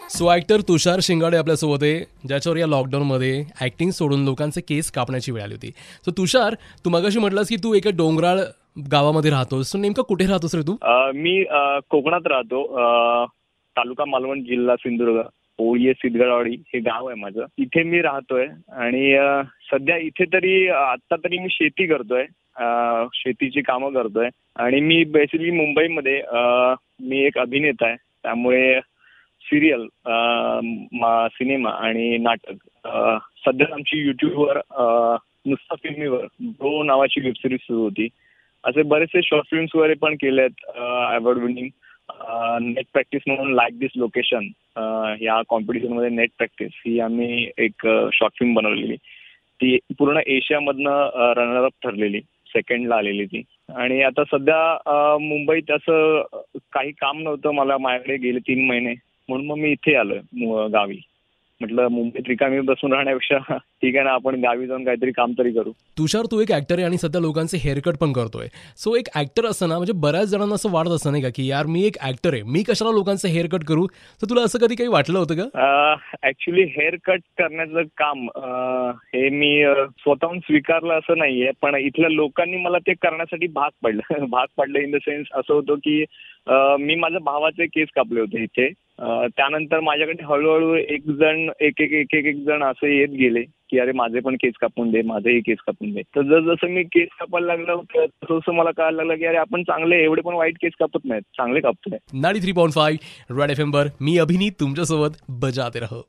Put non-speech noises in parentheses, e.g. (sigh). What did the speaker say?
So actor तुषार शिंगाडे आपल्यासोबत आहे ज्याच्यावर या लॉकडाऊनमध्ये ऍक्टिंग सोडून लोकांचे केस कापण्याची वेळ आली होती. सो तुषार तू मगाशी म्हटलंस की तू एका डोंगराळ गावामध्ये राहतोस. नेमका कुठे राहतोस रे तू? मी कोकणात राहतो. तालुका मालवण जिल्हा सिंधुदुर्ग ओळी सिद्धगडवाडी हे गाव आहे माझं. इथे मी राहतोय आणि सध्या इथे तरी आता तरी मी शेती करतोय. शेतीची कामं करतोय. आणि मी बेसिकली मुंबईमध्ये मी एक अभिनेता आहे. त्यामुळे सिरियल सिनेमा आणि नाटक सध्या आमची युट्यूबवर नुसता फिल्मीवर ब्रो नावाची वेबसिरीज सुरू होती. असे बरेचसे शॉर्ट फिल्म्स वगैरे पण केले आहेत अवॉर्ड विनिंग नेट प्रॅक्टिस म्हणून लाईक दिस लोकेशन या कॉम्पिटिशनमध्ये नेट प्रॅक्टिस ही आम्ही एक शॉर्ट फिल्म बनवलेली. ती पूर्ण एशियामधनं रनर अप ठरलेली सेकंडला आलेली ती. आणि आता सध्या मुंबईत असं काही काम नव्हतं. मला माझ्याकडे गेले तीन महिने. म्हणून मग मी इथे आलोय गावी. म्हटलं मुंबईत रिकामी बसून राहण्यापेक्षा ठीक आहे ना आपण गावी जाऊन काहीतरी काम तरी करू. तुषार तू एक ऍक्टर आहे आणि सध्या लोकांचे हेअरकट पण करतोय. सो एक ऍक्टर असताना म्हणजे बऱ्याच जणांना असं वाटत असतं नाही का की यार मी एक ऍक्टर आहे मी कशाला लोकांचे हेअरकट करू? तर तुला असं कधी काही वाटलं होतं का? ऍक्च्युली हेअर कट करण्याचं काम हे मी स्वतःहून स्वीकारलं असं नाहीये पण इथल्या लोकांनी मला ते करण्यासाठी भाग पडलं. (laughs) भाग पडलं इन द सेन्स असं होतं की मी माझ्या भावाचे केस कापले होते इथे. त्यानंतर माझ्याकडे हळूहळू एक जण एक एक एक एक एक जण असे येत गेले की अरे माझे पण केस कापून दे माझेही केस कापून दे. तर जसं मी केस कापायला लागलो तसं तसं मला कळायला लागलं की अरे आपण चांगले एवढे पण वाईट केस कापत नाहीत. चांगले कापतोय. नाडी थ्री पॉईंट फाईव्ह रेड एफ वर मी अभिनीत तुमच्यासोबत बजाते रहो.